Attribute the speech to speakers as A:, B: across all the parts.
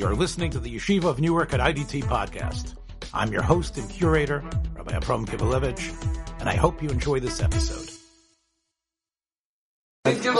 A: You're listening to the Yeshiva of Newark at IDT podcast. I'm your host and curator, Rabbi Abram Kibalevich, and I hope you enjoy this episode.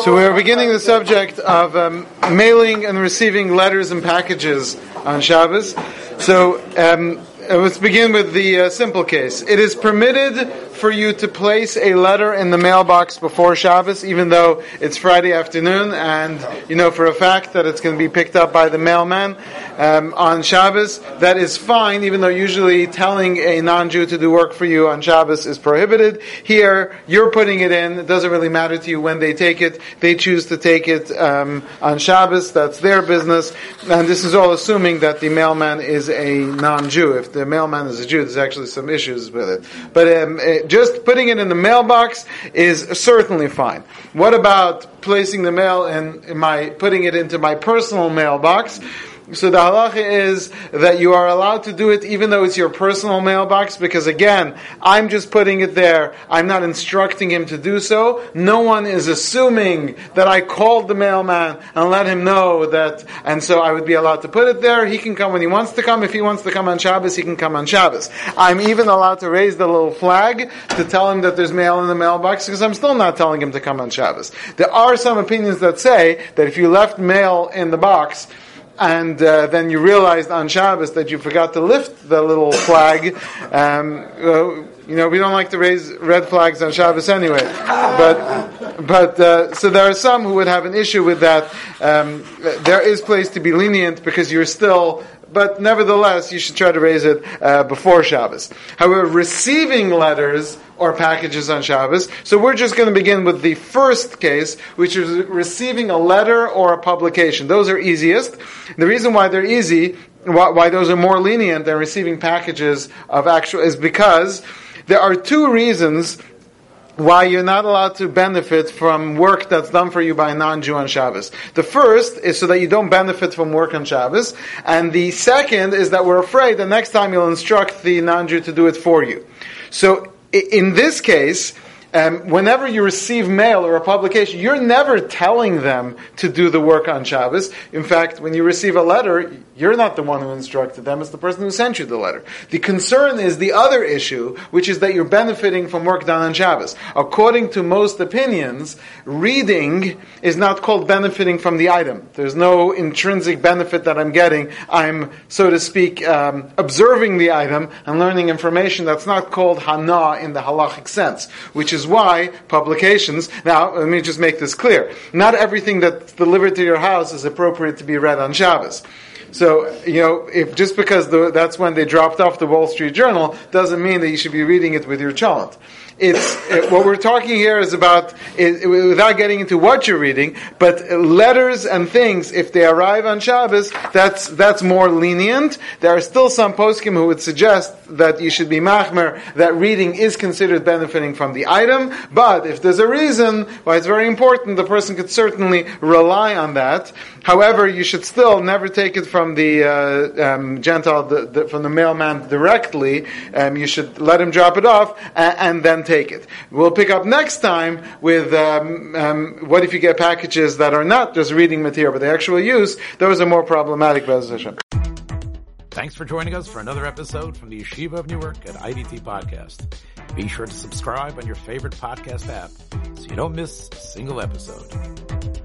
B: So we're beginning the subject of um, mailing and receiving letters and packages on Shabbos. So um, let's begin with the uh, simple case. It is permitted for you to place a letter in the mailbox before Shabbos, even though it's Friday afternoon, and you know for a fact that it's going to be picked up by the mailman um, on Shabbos. That is fine, even though usually telling a non-Jew to do work for you on Shabbos is prohibited. Here, you're putting it in. It doesn't really matter to you when they take it. They choose to take it um, on Shabbos. That's their business, and this is all assuming that the mailman is a non-Jew. If the mailman is a Jew, there's actually some issues with it. But um, it, just putting it in the mailbox is certainly fine. What about placing the mail in, in my, putting it into my personal mailbox? So the halacha is that you are allowed to do it even though it's your personal mailbox because again, I'm just putting it there. I'm not instructing him to do so. No one is assuming that I called the mailman and let him know that, and so I would be allowed to put it there. He can come when he wants to come. If he wants to come on Shabbos, he can come on Shabbos. I'm even allowed to raise the little flag to tell him that there's mail in the mailbox because I'm still not telling him to come on Shabbos. There are some opinions that say that if you left mail in the box, and uh, then you realized on Shabbos that you forgot to lift the little flag. Um, uh, you know, we don't like to raise red flags on Shabbos anyway. But, but uh, so there are some who would have an issue with that. Um, there is place to be lenient because you're still but nevertheless, you should try to raise it uh, before Shabbos. However, receiving letters or packages on Shabbos. So we're just going to begin with the first case, which is receiving a letter or a publication. Those are easiest. The reason why they're easy, why, why those are more lenient than receiving packages of actual, is because there are two reasons why you're not allowed to benefit from work that's done for you by a non-Jew on Shabbos. The first is so that you don't benefit from work on Shabbos, and the second is that we're afraid the next time you'll instruct the non-Jew to do it for you. So in this case, um, whenever you receive mail or a publication, you're never telling them to do the work on Shabbos. In fact, when you receive a letter, you're not the one who instructed them, it's the person who sent you the letter. The concern is the other issue, which is that you're benefiting from work done on Shabbos. According to most opinions, reading is not called benefiting from the item. There's no intrinsic benefit that I'm getting. I'm, so to speak, um, observing the item and learning information that's not called hana in the halachic sense, which is is why publications, now let me just make this clear. Not everything that's delivered to your house is appropriate to be read on Shabbos. So, you know, if just because the, that's when they dropped off the Wall Street Journal doesn't mean that you should be reading it with your child it's it, what we're talking here is about it, without getting into what you're reading, but letters and things. If they arrive on Shabbos, that's that's more lenient. There are still some poskim who would suggest that you should be machmir that reading is considered benefiting from the item. But if there's a reason why it's very important, the person could certainly rely on that. However, you should still never take it from the uh, um, Gentile, the, the, from the mailman directly. Um, you should let him drop it off and, and then take it. We'll pick up next time with um, um, what if you get packages that are not just reading material, but the actual use. Those are more problematic.
A: Thanks for joining us for another episode from the Yeshiva of Newark at IDT Podcast. Be sure to subscribe on your favorite podcast app so you don't miss a single episode.